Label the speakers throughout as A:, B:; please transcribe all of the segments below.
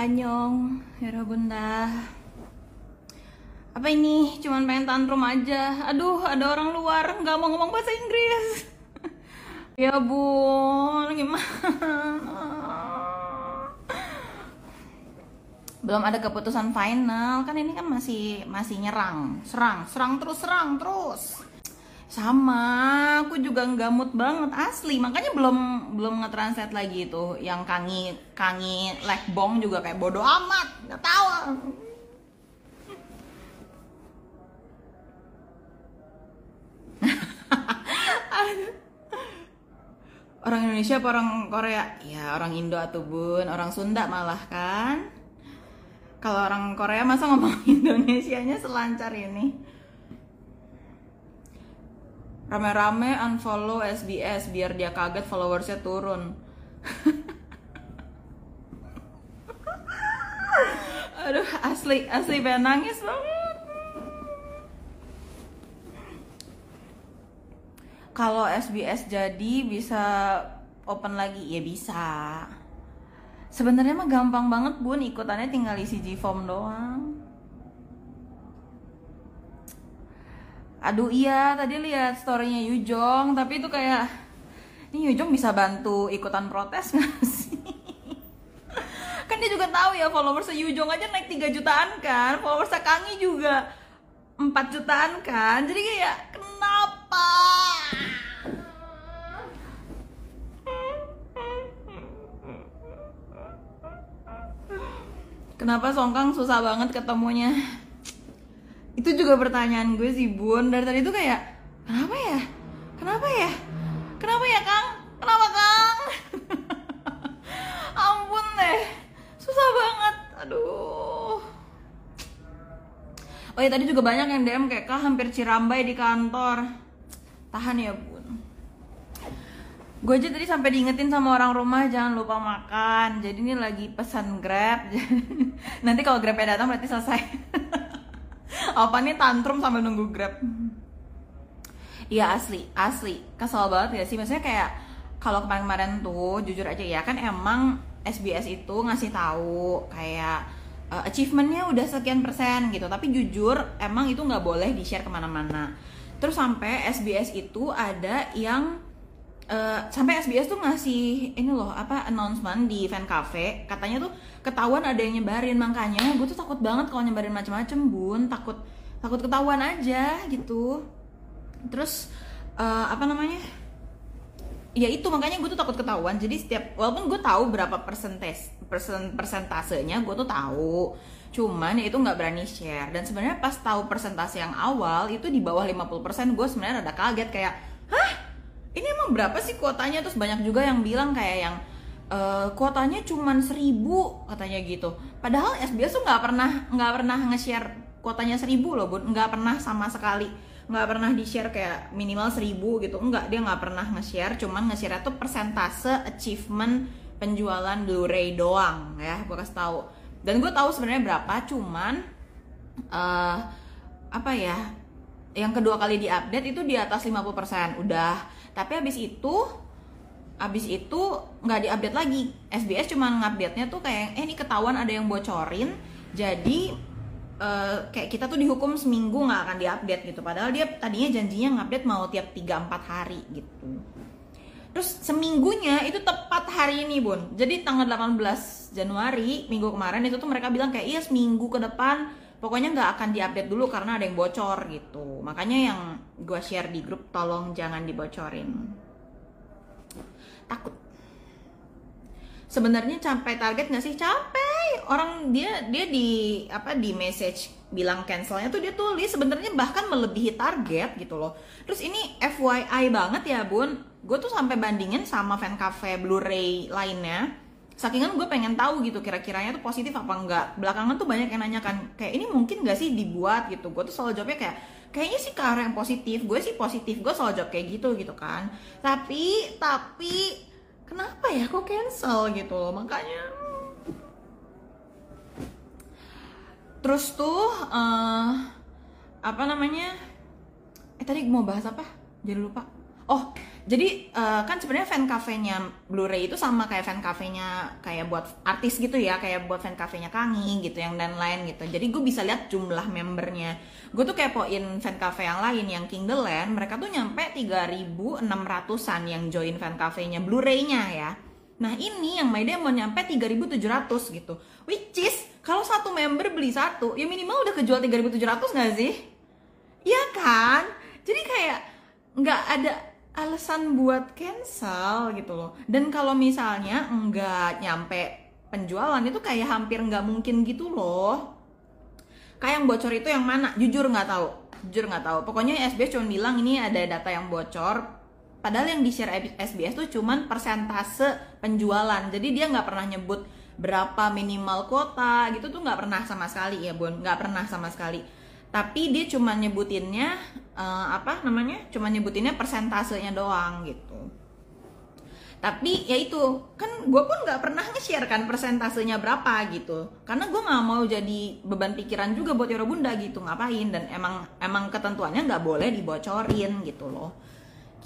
A: Anyong, Hera Bunda. Apa ini? Cuman pengen tantrum aja. Aduh, ada orang luar nggak mau ngomong bahasa Inggris. ya bun, gimana? Belum ada keputusan final, kan ini kan masih masih nyerang, serang, serang terus, serang terus. Sama, aku juga nggak mood banget asli, makanya belum belum nge-translate lagi itu yang kangi kangi lekbong juga kayak bodoh amat, nggak tahu. orang Indonesia apa orang Korea? Ya orang Indo atau bun, orang Sunda malah kan. Kalau orang Korea masa ngomong Indonesianya selancar ini? Rame-rame unfollow SBS biar dia kaget followersnya turun. Aduh, asli asli pengen nangis banget. Kalau SBS jadi bisa open lagi ya bisa. Sebenarnya mah gampang banget bun, ikutannya tinggal isi G-form doang. Aduh iya, tadi lihat storynya Yujong, tapi itu kayak ini Yujong bisa bantu ikutan protes nggak sih? kan dia juga tahu ya followersnya Yujong aja naik 3 jutaan kan, followersnya Kangi juga 4 jutaan kan, jadi kayak kenapa? Kenapa Songkang susah banget ketemunya? Itu juga pertanyaan gue sih Bun Dari tadi tuh kayak Kenapa ya? Kenapa ya? Kenapa ya Kang? Kenapa Kang? Ampun deh Susah banget Aduh Oh ya tadi juga banyak yang DM kayak Kak hampir cirambai di kantor Tahan ya Bun Gue aja tadi sampai diingetin sama orang rumah jangan lupa makan. Jadi ini lagi pesan Grab. Nanti kalau Grabnya datang berarti selesai. Apa nih tantrum sambil nunggu Grab? Iya asli, asli. Kesel banget ya sih. Maksudnya kayak kalau kemarin-kemarin tuh jujur aja ya kan emang SBS itu ngasih tahu kayak uh, achievementnya udah sekian persen gitu. Tapi jujur emang itu nggak boleh di share ke mana-mana. Terus sampai SBS itu ada yang Uh, sampai SBS tuh ngasih ini loh apa announcement di fan cafe. Katanya tuh ketahuan ada yang nyebarin. Makanya gue tuh takut banget kalau nyebarin macam-macam bun. Takut takut ketahuan aja gitu. Terus uh, apa namanya? Ya itu makanya gue tuh takut ketahuan. Jadi setiap walaupun gue tahu berapa persentes persen persentasenya gue tuh tahu. Cuman ya itu nggak berani share. Dan sebenarnya pas tahu persentase yang awal itu di bawah 50% gue sebenarnya ada kaget. Kayak hah ini emang berapa sih kuotanya? Terus banyak juga yang bilang kayak yang uh, kuotanya cuman seribu katanya gitu. Padahal SBS tuh nggak pernah nggak pernah nge-share kuotanya seribu loh bun. Nggak pernah sama sekali. Nggak pernah di share kayak minimal seribu gitu. Nggak dia nggak pernah nge-share. Cuman nge-share tuh persentase achievement penjualan Blu-ray doang ya. Gue kasih tahu. Dan gue tahu sebenarnya berapa cuman uh, apa ya yang kedua kali diupdate itu di atas 50% udah. Tapi habis itu habis itu nggak diupdate lagi. SBS cuma ngupdate nya tuh kayak eh ini ketahuan ada yang bocorin. Jadi uh, kayak kita tuh dihukum seminggu nggak akan diupdate gitu. Padahal dia tadinya janjinya ngupdate mau tiap 3-4 hari gitu. Terus seminggunya itu tepat hari ini bun. Jadi tanggal 18 Januari minggu kemarin itu tuh mereka bilang kayak iya seminggu ke depan pokoknya nggak akan diupdate dulu karena ada yang bocor gitu. Makanya yang gue share di grup tolong jangan dibocorin. Takut. Sebenarnya sampai target nggak sih? Capek. Orang dia dia di apa di message bilang cancelnya tuh dia tulis. Sebenarnya bahkan melebihi target gitu loh. Terus ini FYI banget ya bun. Gue tuh sampai bandingin sama fan cafe Blu-ray lainnya sakingan gue pengen tahu gitu kira-kiranya tuh positif apa enggak. Belakangan tuh banyak yang nanyakan kayak ini mungkin gak sih dibuat? Gitu. Gue tuh selalu jawabnya kayak kayaknya sih ke arah yang positif. Gue sih positif. Gue selalu jawab kayak gitu gitu kan. Tapi tapi kenapa ya kok cancel gitu loh? Makanya terus tuh uh, apa namanya? Eh tadi mau bahas apa? Jadi lupa oh jadi uh, kan sebenarnya fan cafe-nya Blu-ray itu sama kayak fan cafe-nya kayak buat artis gitu ya, kayak buat fan cafe-nya Kangi gitu yang dan lain gitu. Jadi gue bisa lihat jumlah membernya. Gue tuh kepoin fan cafe yang lain yang King the Land, mereka tuh nyampe 3600-an yang join fan cafe-nya Blu-ray-nya ya. Nah ini yang My Demon nyampe 3700 gitu. Which is kalau satu member beli satu, ya minimal udah kejual 3700 gak sih? Iya kan? Jadi kayak nggak ada alasan buat cancel gitu loh. Dan kalau misalnya nggak nyampe penjualan itu kayak hampir nggak mungkin gitu loh. Kayak yang bocor itu yang mana? Jujur nggak tahu. Jujur nggak tahu. Pokoknya SBS cuma bilang ini ada data yang bocor. Padahal yang di share SBS tuh cuman persentase penjualan. Jadi dia nggak pernah nyebut berapa minimal kuota gitu tuh nggak pernah sama sekali. Ya bun. Nggak pernah sama sekali tapi dia cuma nyebutinnya uh, apa namanya? Cuma nyebutinnya persentasenya doang gitu. Tapi ya itu kan gue pun nggak pernah nge-share kan persentasenya berapa gitu. Karena gue nggak mau jadi beban pikiran juga buat Yoro Bunda gitu. Ngapain? Dan emang emang ketentuannya nggak boleh dibocorin gitu loh.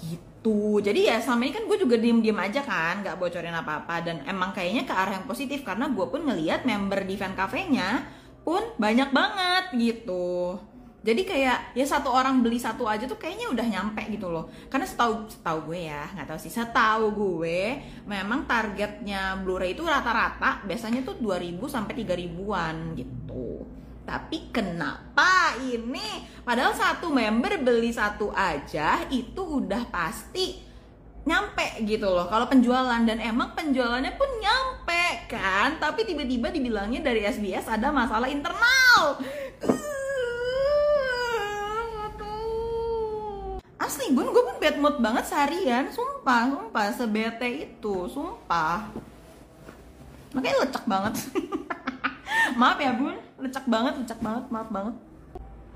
A: Gitu. Jadi ya selama ini kan gue juga diem diem aja kan nggak bocorin apa apa dan emang kayaknya ke arah yang positif karena gue pun ngelihat member di fan cafe-nya pun banyak banget gitu. Jadi kayak ya satu orang beli satu aja tuh kayaknya udah nyampe gitu loh. Karena setahu setahu gue ya nggak tahu sih setahu gue memang targetnya Blu-ray itu rata-rata biasanya tuh 2000 sampai 3000-an gitu. Tapi kenapa ini? Padahal satu member beli satu aja itu udah pasti nyampe gitu loh. Kalau penjualan dan emang penjualannya pun nyampe kan? Tapi tiba-tiba dibilangnya dari SBS ada masalah internal. Asli bun gue pun bad mood banget seharian. Sumpah sumpah sebete itu. Sumpah. Makanya lecek banget. Maaf ya bun. Lecek banget lecek banget maaf banget.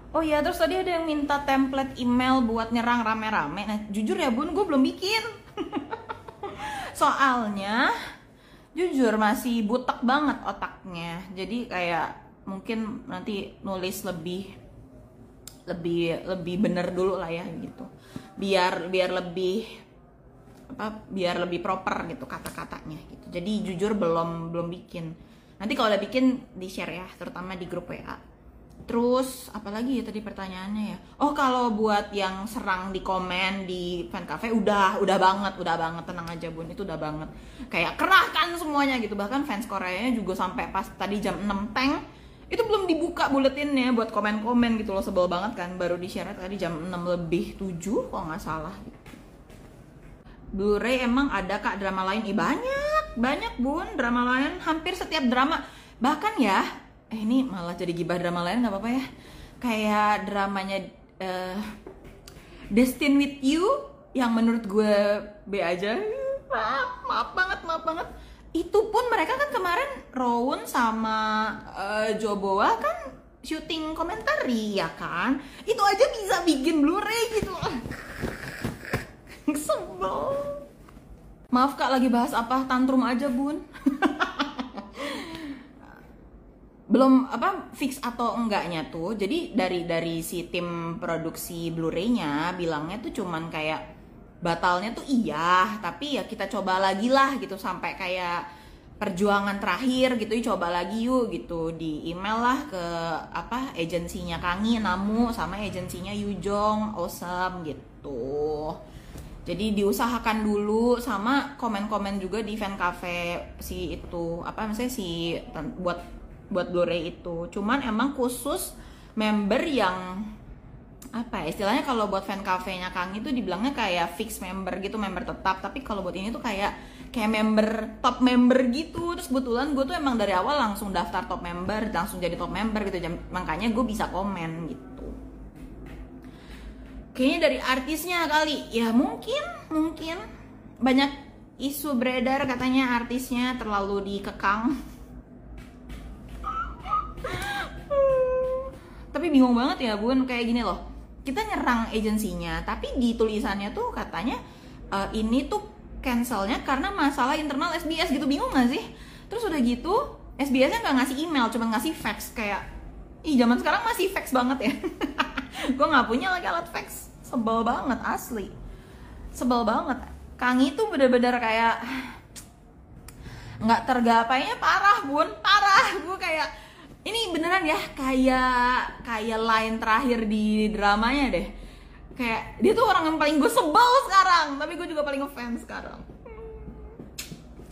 A: Oh iya, terus tadi ada yang minta template email buat nyerang rame-rame. Nah, jujur ya bun, gue belum bikin. Soalnya, jujur masih butek banget otaknya. Jadi kayak mungkin nanti nulis lebih lebih lebih bener dulu lah ya gitu. Biar biar lebih apa biar lebih proper gitu kata-katanya gitu. Jadi jujur belum belum bikin. Nanti kalau udah bikin di share ya, terutama di grup WA. Terus apalagi ya tadi pertanyaannya ya? Oh kalau buat yang serang di komen di fan cafe udah udah banget udah banget. Tenang aja bun itu udah banget. Kayak kerahkan semuanya gitu. Bahkan fans Koreanya juga sampai pas tadi jam 6 tank itu belum dibuka buletinnya buat komen-komen gitu loh. Sebel banget kan? Baru di share tadi jam 6 lebih 7 kok nggak salah Blu-ray emang ada kak drama lain? Ih banyak, banyak bun. Drama lain hampir setiap drama. Bahkan ya eh ini malah jadi gibah drama lain nggak apa-apa ya. Kayak dramanya uh, Destin with You yang menurut gue B aja. Maaf maaf banget maaf banget. Itu pun mereka kan kemarin Rowan sama uh, Joboa kan syuting komentari ya kan? Itu aja bisa bikin Blu-ray gitu sebel maaf kak lagi bahas apa? Tantrum aja bun belum apa fix atau enggaknya tuh jadi dari dari si tim produksi Blu-ray-nya bilangnya tuh cuman kayak batalnya tuh iya tapi ya kita coba lagi lah gitu sampai kayak perjuangan terakhir gitu coba lagi yuk gitu. Di email lah ke apa agensinya Kangi Namu sama agensinya Yujong Awesome gitu. Jadi diusahakan dulu sama komen-komen juga di fan cafe si itu apa misalnya si buat buat Blu-ray itu. Cuman emang khusus member yang apa ya istilahnya kalau buat fan cafe-nya Kang itu dibilangnya kayak fix member gitu member tetap. Tapi kalau buat ini tuh kayak kayak member top member gitu. Terus kebetulan gue tuh emang dari awal langsung daftar top member langsung jadi top member gitu. Makanya gue bisa komen gitu. Kayaknya dari artisnya kali. Ya mungkin mungkin. Banyak isu beredar katanya artisnya terlalu dikekang tapi bingung banget ya bun. Kayak gini loh. Kita nyerang agensinya tapi di tulisannya tuh katanya uh, ini tuh cancelnya karena masalah internal SBS gitu. Bingung gak sih? Terus udah gitu SBS-nya nggak ngasih email cuma ngasih fax. Kayak ih zaman sekarang masih fax banget ya. Gue nggak punya lagi alat fax. Sebel banget asli. Sebel banget. Kangi tuh bener-bener kayak nggak tergapainya parah bun. Parah. Gue kayak ini beneran ya kayak kayak line terakhir di dramanya deh. Kayak dia tuh orang yang paling gue sebel sekarang tapi gue juga paling ngefans sekarang.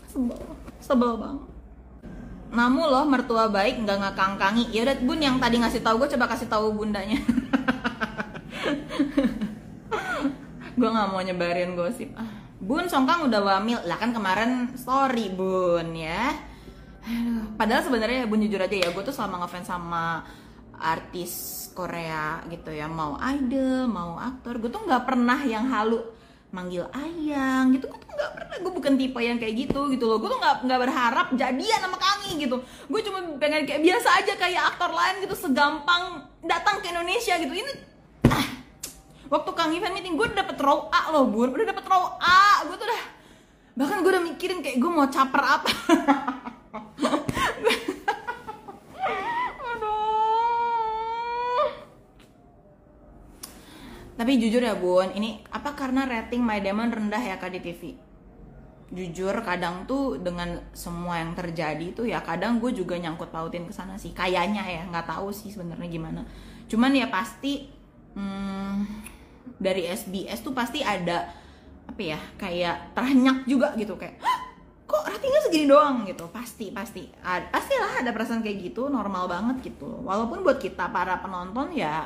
A: Sebel sebel banget. Namu loh mertua baik nggak ngakang-kangi. Ya udah bun yang tadi ngasih tahu gue coba kasih tahu bundanya. Gue nggak mau nyebarin gosip. Ah Bun Songkang udah wamil. Lah kan kemarin story Bun ya padahal sebenarnya Bun jujur aja ya gue tuh selama ngefans sama artis Korea gitu ya mau idol mau aktor gue tuh nggak pernah yang halu manggil ayang gitu gue tuh nggak pernah. Gue bukan tipe yang kayak gitu gitu loh. Gue tuh nggak nggak berharap jadian sama Kangi gitu. Gue cuma pengen kayak biasa aja kayak aktor lain gitu segampang datang ke Indonesia gitu. Ini ah, waktu Kang Ivan meeting gue udah dapet raw A loh bun. Udah dapet raw A. Gue tuh udah bahkan gue udah mikirin kayak gue mau caper apa Tapi jujur ya bun ini apa karena rating My Demon rendah ya kak di TV jujur kadang tuh dengan semua yang terjadi tuh ya kadang gue juga nyangkut pautin ke sana sih. Kayaknya ya nggak tahu sih sebenarnya gimana. Cuman ya pasti hmm, dari SBS tuh pasti ada apa ya kayak terhenyak juga gitu kayak kok ratingnya segini doang gitu. Pasti pasti. Ada, pastilah ada perasaan kayak gitu normal banget gitu. Walaupun buat kita para penonton ya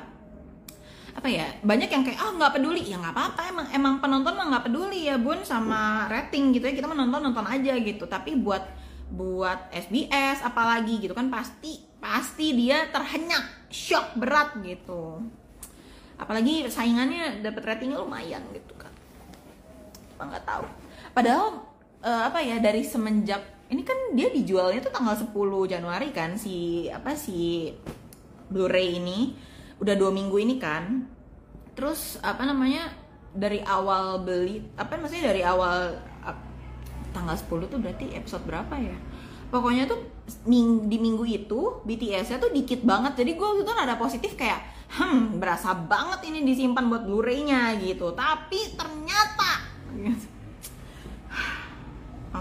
A: apa ya banyak yang kayak ah oh, nggak peduli. Ya nggak apa-apa emang emang penonton mah nggak peduli ya bun sama rating gitu ya. Kita menonton nonton aja gitu. Tapi buat buat SBS apalagi gitu kan pasti pasti dia terhenyak shock berat gitu. Apalagi saingannya dapat ratingnya lumayan gitu kan. Apa nggak tahu. Padahal uh, apa ya dari semenjak ini kan dia dijualnya tuh tanggal 10 Januari kan si apa si Blu-ray ini udah dua minggu ini kan. Terus apa namanya dari awal beli apa maksudnya dari awal tanggal 10 tuh berarti episode berapa ya? Pokoknya tuh ming di minggu itu BTS-nya tuh dikit banget. Jadi gue itu ada positif kayak hmm berasa banget ini disimpan buat Blu-ray-nya gitu. Tapi ternyata gitu.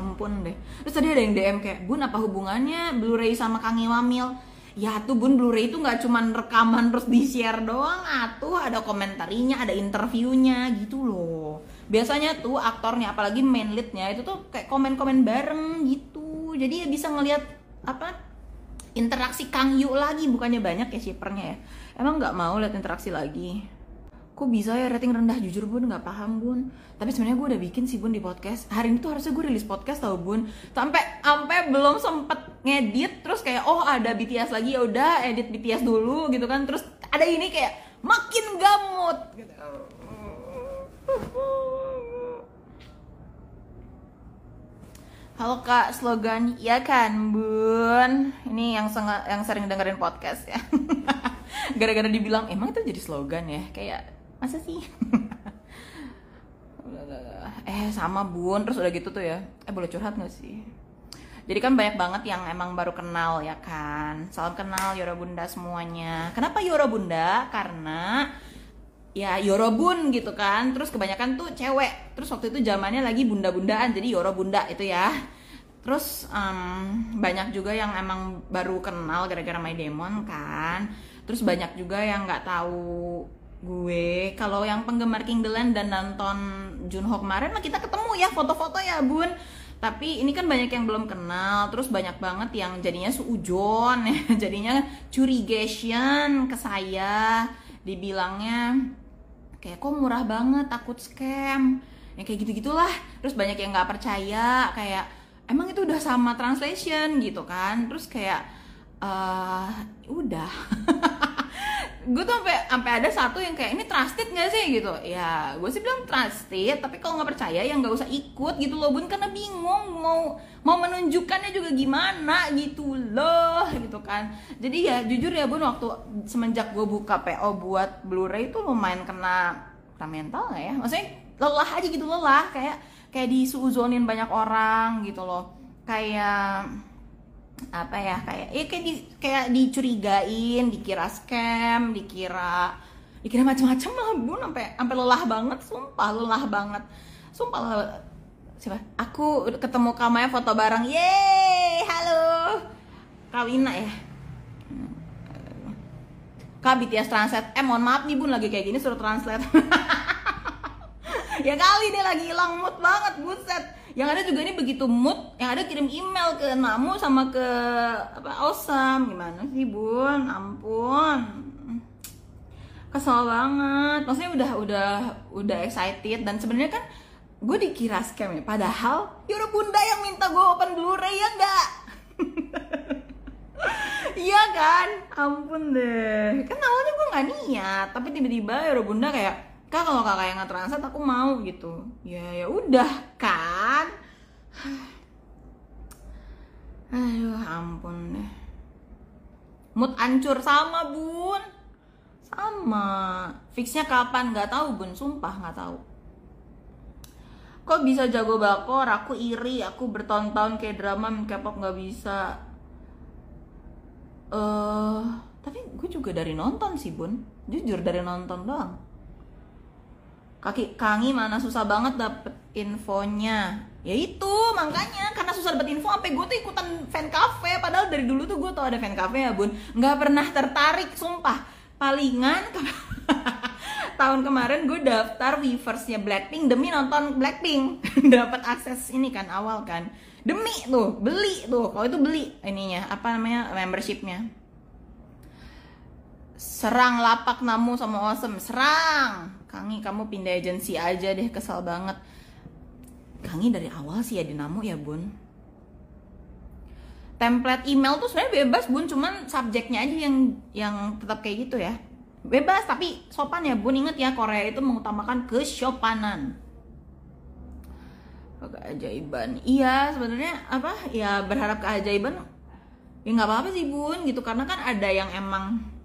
A: Ampun deh. Terus tadi ada yang DM kayak bun apa hubungannya Blu-ray sama Kangi Wamil ya tuh bun Blu-ray itu nggak cuman rekaman terus di share doang atuh ada komentarinya ada interviewnya gitu loh. Biasanya tuh aktornya apalagi main leadnya itu tuh kayak komen-komen bareng gitu. Jadi ya bisa ngelihat apa interaksi Kang Yu lagi bukannya banyak ya shippernya ya. Emang nggak mau lihat interaksi lagi kok bisa ya rating rendah? Jujur bun nggak paham bun. Tapi sebenarnya gue udah bikin sih bun di podcast. Hari ini tuh harusnya gue rilis podcast tau bun. Sampai sampai belum sempet ngedit terus kayak oh ada BTS lagi. Ya udah edit BTS dulu gitu kan. Terus ada ini kayak makin gamut. Gitu. Halo kak, slogan ya kan bun? Ini yang, yang sering dengerin podcast ya. Gara-gara dibilang emang itu jadi slogan ya? Kayak masa sih? Eh sama bun terus udah gitu tuh ya. Eh boleh curhat gak sih? Jadi kan banyak banget yang emang baru kenal ya kan? Salam kenal Yoro Bunda semuanya. Kenapa Yoro Bunda? Karena ya Yoro Bun gitu kan. Terus kebanyakan tuh cewek. Terus waktu itu zamannya lagi bunda-bundaan jadi Yoro Bunda itu ya. Terus um, banyak juga yang emang baru kenal gara-gara My Demon kan. Terus banyak juga yang nggak tahu gue kalau yang penggemar King The Land dan nonton Junho kemarin mah kita ketemu ya foto-foto ya bun. Tapi ini kan banyak yang belum kenal terus banyak banget yang jadinya suujon ya jadinya curigation ke saya dibilangnya kayak kok murah banget takut scam. Yang kayak gitu gitulah terus banyak yang nggak percaya kayak emang itu udah sama translation? Gitu kan. Terus kayak uh, udah gue tuh sampai sampai ada satu yang kayak ini trusted gak sih? Gitu. Ya gue sih bilang trusted tapi kalau nggak percaya ya nggak usah ikut gitu loh bun. Karena bingung mau mau menunjukkannya juga gimana gitu loh gitu kan. Jadi ya jujur ya bun waktu semenjak gue buka PO buat Blu-ray itu lumayan kena mental nggak ya? Maksudnya lelah aja gitu lelah. Kayak kayak disuzonin banyak orang gitu loh. Kayak apa ya kayak ya kayak di, kayak dicurigain dikira scam dikira dikira macam-macam lah. Bun sampai sampai lelah banget sumpah lelah banget. Sumpah lah siapa? Aku ketemu kamaya foto bareng. Yeay halo. Kawina ya? Kak BTS translate. Eh mohon maaf nih bun lagi kayak gini suruh translate. Ya kali dia lagi hilang mood banget buset yang ada juga ini begitu mood yang ada kirim email ke Namu sama ke apa Awesome gimana sih bun? Ampun. Kesel banget. Maksudnya udah udah udah excited. Dan sebenarnya kan gue dikira scam ya. Padahal ya udah bunda yang minta gue open blu-ray ya enggak? Iya kan? Ampun deh. Kan awalnya gue nggak niat tapi tiba-tiba ya udah bunda kayak kak kalau kakak yang nge-translate aku mau gitu. Ya ya udah kan? Aduh ampun deh. Mood ancur sama bun. Sama. Fixnya kapan? Nggak tahu bun. Sumpah nggak tahu. Kok bisa jago bakor? Aku iri. Aku bertahun-tahun kayak drama K-pop nggak bisa. Eh uh, tapi gue juga dari nonton sih bun. Jujur dari nonton doang kaki kangi mana susah banget dapet infonya. Ya itu makanya karena susah dapet info sampai gue tuh ikutan fan cafe. Padahal dari dulu tuh gue tau ada fan cafe ya bun. Nggak pernah tertarik sumpah. Palingan tahun kemarin gue daftar Weverse-nya Blackpink demi nonton Blackpink. Dapat akses ini kan awal kan. Demi tuh beli tuh. Kalau itu beli ininya apa namanya membershipnya serang lapak namu sama awesome serang! Kangi kamu pindah agensi aja deh kesal banget. Kangi dari awal sih ya di namu ya bun. Template email tuh sebenarnya bebas bun. Cuman subjeknya aja yang yang tetap kayak gitu ya. Bebas tapi sopan ya bun. Inget ya Korea itu mengutamakan kesopanan. Keajaiban. Iya sebenarnya apa? Ya berharap keajaiban. Ya nggak apa-apa sih bun gitu. Karena kan ada yang emang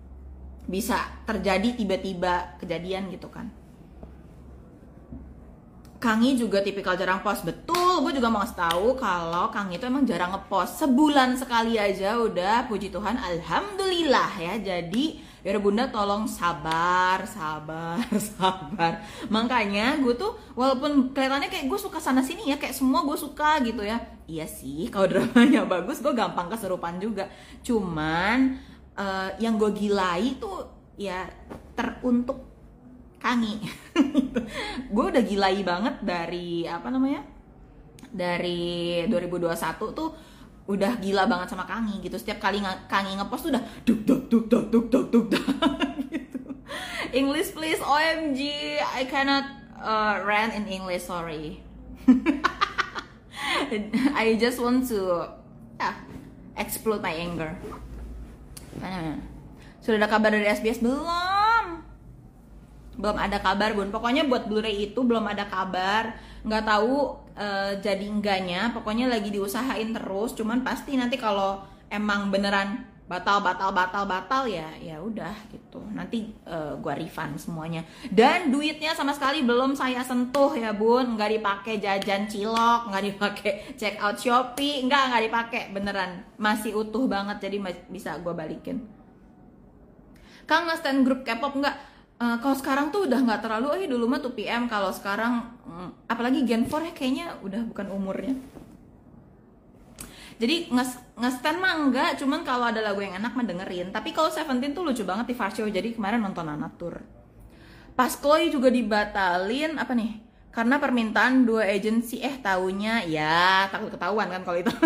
A: bisa terjadi tiba-tiba kejadian gitu kan. Kangi juga tipikal jarang post. Betul gue juga mau tahu kalau Kangi itu emang jarang ngepost. Sebulan sekali aja udah puji Tuhan alhamdulillah ya. Jadi ya bunda tolong sabar sabar sabar. Makanya gue tuh walaupun kelihatannya kayak gue suka sana sini ya kayak semua gue suka gitu ya. Iya sih kalau dramanya bagus gue gampang keserupan juga. Cuman uh, yang gue gilai tuh ya teruntuk kangi. Gue udah gilai banget dari apa namanya dari 2021 tuh udah gila banget sama Kangi gitu. Setiap kali Kangi ngepost tuh udah duk duk duk duk duk duk, duk gitu. English please OMG I cannot uh, rant in English sorry. I just want to yeah, explode my anger sudah ada kabar dari SBS belum. Belum ada kabar bun. Pokoknya buat Blu-ray itu belum ada kabar. Nggak tahu uh, jadi enggaknya pokoknya lagi diusahain terus. Cuman pasti nanti kalau emang beneran batal batal batal batal ya ya udah gitu. Nanti uh, gua refund semuanya. Dan duitnya sama sekali belum saya sentuh ya bun. Nggak dipakai jajan cilok nggak dipakai check out shopee. Nggak nggak dipakai. Beneran. Masih utuh banget jadi bisa gua balikin. Kang stand grup K-pop nggak? Uh, kalau sekarang tuh udah nggak terlalu eh dulu mah tuh PM kalau sekarang um, apalagi Gen 4 ya kayaknya udah bukan umurnya jadi nge-stand mah enggak cuman kalau ada lagu yang enak mah dengerin. Tapi kalau Seventeen tuh lucu banget di Varsho jadi kemarin nonton Anatur pas Chloe juga dibatalin apa nih? Karena permintaan dua agensi eh tahunya ya takut ketahuan kan kalau itu.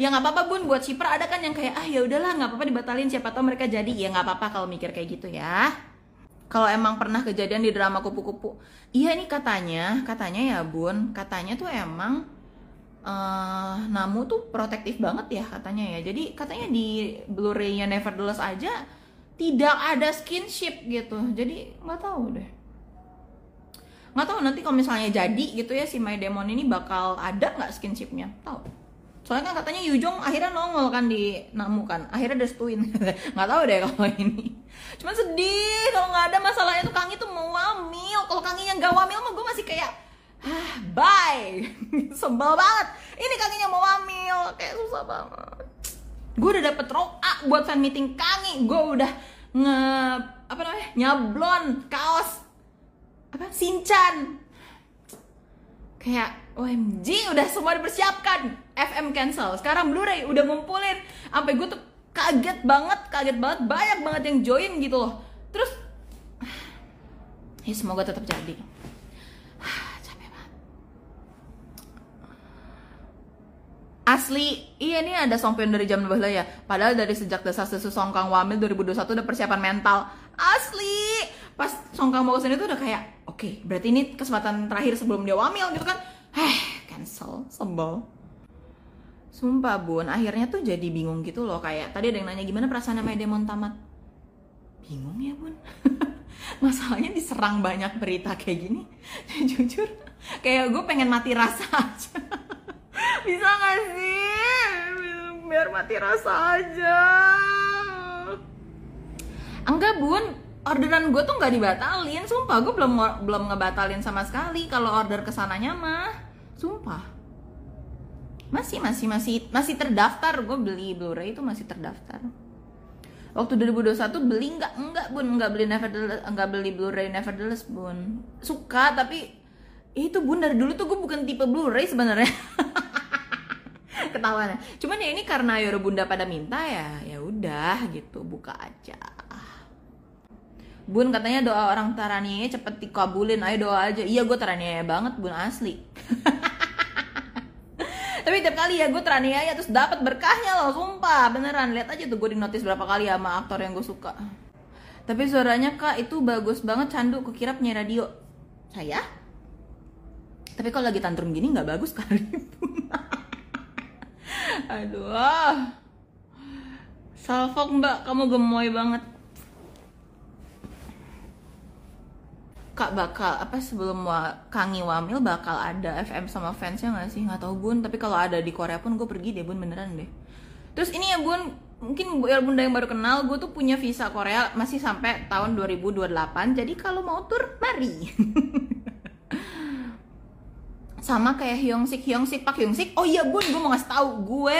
A: Ya nggak apa-apa bun buat shipper ada kan yang kayak ah ya udahlah nggak apa-apa dibatalin siapa tahu mereka jadi. Ya nggak apa-apa kalau mikir kayak gitu ya. Kalau emang pernah kejadian di drama kupu-kupu. Iya ini katanya katanya ya bun katanya tuh emang uh, Namu tuh protektif banget ya katanya ya. Jadi katanya di Blu-ray-nya Nevertheless aja tidak ada skinship gitu. Jadi nggak tahu deh. Nggak tahu nanti kalau misalnya jadi gitu ya si My Demon ini bakal ada nggak skinshipnya? Tahu. Soalnya kan katanya Yujong akhirnya nongol kan di Namu kan. Akhirnya destuin. nggak tahu deh kalau ini. Cuman sedih kalau nggak ada masalahnya tuh Kangi tuh mau wamil. Kalau Kangi yang gak wamil mah gue masih kayak ah bye. Sebel banget. Ini kakinya mau hamil. Kayak susah banget. Gue udah dapet roa buat fan meeting kangi. Gue udah nge apa namanya nyablon kaos apa sinchan. Kayak OMG udah semua dipersiapkan. FM cancel. Sekarang Blu-ray udah ngumpulin. Sampai gue tuh kaget banget kaget banget. Banyak banget yang join gitu loh. Terus ya semoga tetap jadi capek banget asli iya nih ada songpion dari jam 12 ya. Padahal dari sejak desas desus songkang wamil 2021 udah persiapan mental. Asli! Pas songkang mau ke sini tuh udah kayak oke okay, berarti ini kesempatan terakhir sebelum dia wamil gitu kan? Heh cancel sebel. Sumpah bun akhirnya tuh jadi bingung gitu loh. Kayak tadi ada yang nanya gimana perasaan namanya demon tamat? Bingung ya bun. Masalahnya diserang banyak berita kayak gini. Jujur. Kayak gue pengen mati rasa aja bisa gak sih? Biar mati rasa aja. Enggak bun. Orderan gue tuh nggak dibatalin. Sumpah gue belum belum ngebatalin sama sekali kalau order ke sananya mah. Sumpah. Masih masih masih masih terdaftar. Gue beli Blu-ray itu masih terdaftar. Waktu 2021 beli nggak? Enggak bun. Nggak beli Nevertheless nggak beli Blu-ray Nevertheless bun. Suka tapi itu bun dari dulu tuh gue bukan tipe Blu-ray sebenarnya ketawanya cuman ya ini karena Yoro Bunda pada minta ya ya udah gitu buka aja. Bun katanya doa orang Tarania cepet dikabulin ayo doa aja. Iya gue Tarania banget bun asli. Tapi tiap kali ya gue teraniaya terus dapat berkahnya loh sumpah. Beneran lihat aja tuh gue di notice berapa kali ya sama aktor yang gue suka. Tapi suaranya kak itu bagus banget candu. Kukira punya radio. Saya? Tapi kalau lagi tantrum gini nggak bagus kali aduh. Salfok mbak. Kamu gemoy banget. Kak bakal apa sebelum wa, Kangi Wamil bakal ada FM sama fansnya nggak sih? Nggak tahu bun. Tapi kalau ada di Korea pun gue pergi deh bun. Beneran deh. Terus ini ya bun. Mungkin biar bunda yang baru kenal gue tuh punya visa Korea masih sampai tahun 2028 jadi kalau mau tur mari sama kayak Hyungsik. Hyungsik Pak Hyungsik. Oh iya bun gue mau ngasih tahu. Gue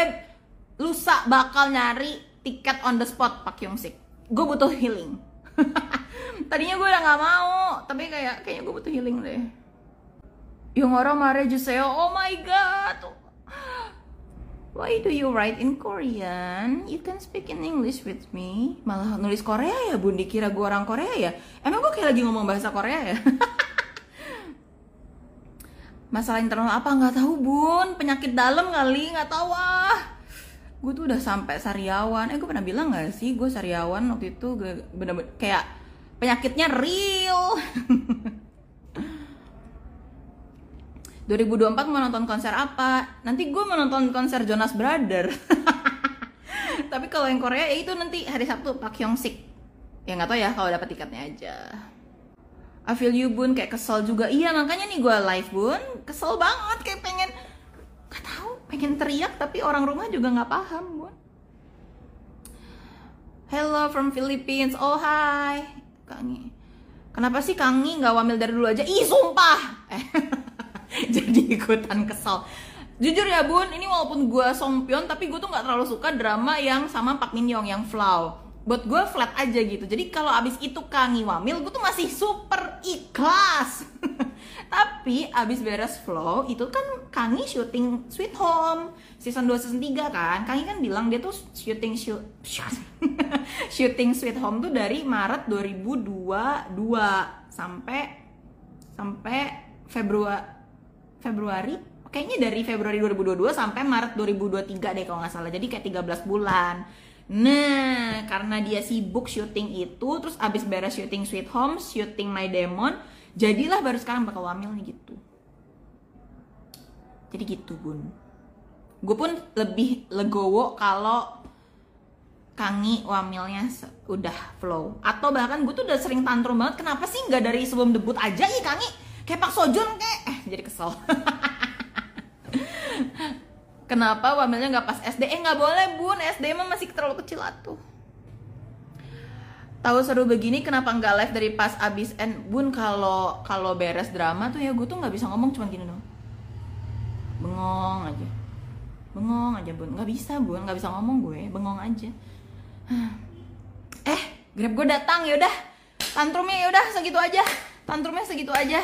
A: lusa bakal nyari tiket on the spot Pak Hyungsik. Gue butuh healing. Tadinya gue udah nggak mau tapi kayak kayaknya gue butuh healing deh. Yung orang mare juseo oh my god. Why do you write in Korean? You can speak in English with me. Malah nulis Korea ya bun. Dikira gue orang Korea ya? Emang gue kayak lagi ngomong bahasa Korea ya masalah internal apa nggak tahu bun penyakit dalam kali nggak tahu ah gue tuh udah sampai sariawan eh gue pernah bilang nggak sih gue sariawan waktu itu bener-bener kayak penyakitnya real 2024 mau nonton konser apa? Nanti gue mau nonton konser Jonas Brother. Tapi kalau yang Korea ya itu nanti hari Sabtu Pak Hyung Sik. Ya nggak tahu ya kalau dapat tiketnya aja. I feel you bun kayak kesel juga. Iya makanya nih gue live bun kesel banget kayak pengen nggak tahu pengen teriak tapi orang rumah juga nggak paham bun. Hello from Philippines. Oh hi. Kangi kenapa sih Kangi nggak wamil dari dulu aja ih sumpah eh, jadi ikutan kesel jujur ya bun ini walaupun gue songpyeon tapi gue tuh nggak terlalu suka drama yang sama Pak Min Young yang Flow buat gue flat aja gitu. Jadi kalau abis itu Kangi wamil gue tuh masih super ikhlas. Tapi abis beres flow itu kan Kangi syuting Sweet Home season 2 season 3 kan. Kangi kan bilang dia tuh syuting syuting Sweet Home tuh dari Maret 2022 sampai sampai Februari Februari? Kayaknya dari Februari 2022 sampai Maret 2023 deh kalau nggak salah. Jadi kayak 13 bulan Nah, karena dia sibuk syuting itu, terus abis beres syuting Sweet Home, syuting My Demon, jadilah baru sekarang bakal wamil nih gitu. Jadi gitu bun. Gue pun lebih legowo kalau Kangi wamilnya udah flow. Atau bahkan gue tuh udah sering tantrum banget kenapa sih nggak dari sebelum debut aja ya Kangi? Kayak Pak Sojun kayak eh jadi kesel kenapa wamilnya nggak pas SD eh nggak boleh bun. SD mah masih terlalu kecil atuh. Tahu seru begini kenapa nggak live dari pas abis end bun kalau kalau beres drama tuh ya gue tuh nggak bisa ngomong cuma gini dong bengong aja. Bengong aja bun. Nggak bisa bun. Nggak bisa ngomong gue. Bengong aja. Eh grab gue datang ya udah tantrumnya ya udah segitu aja. Tantrumnya segitu aja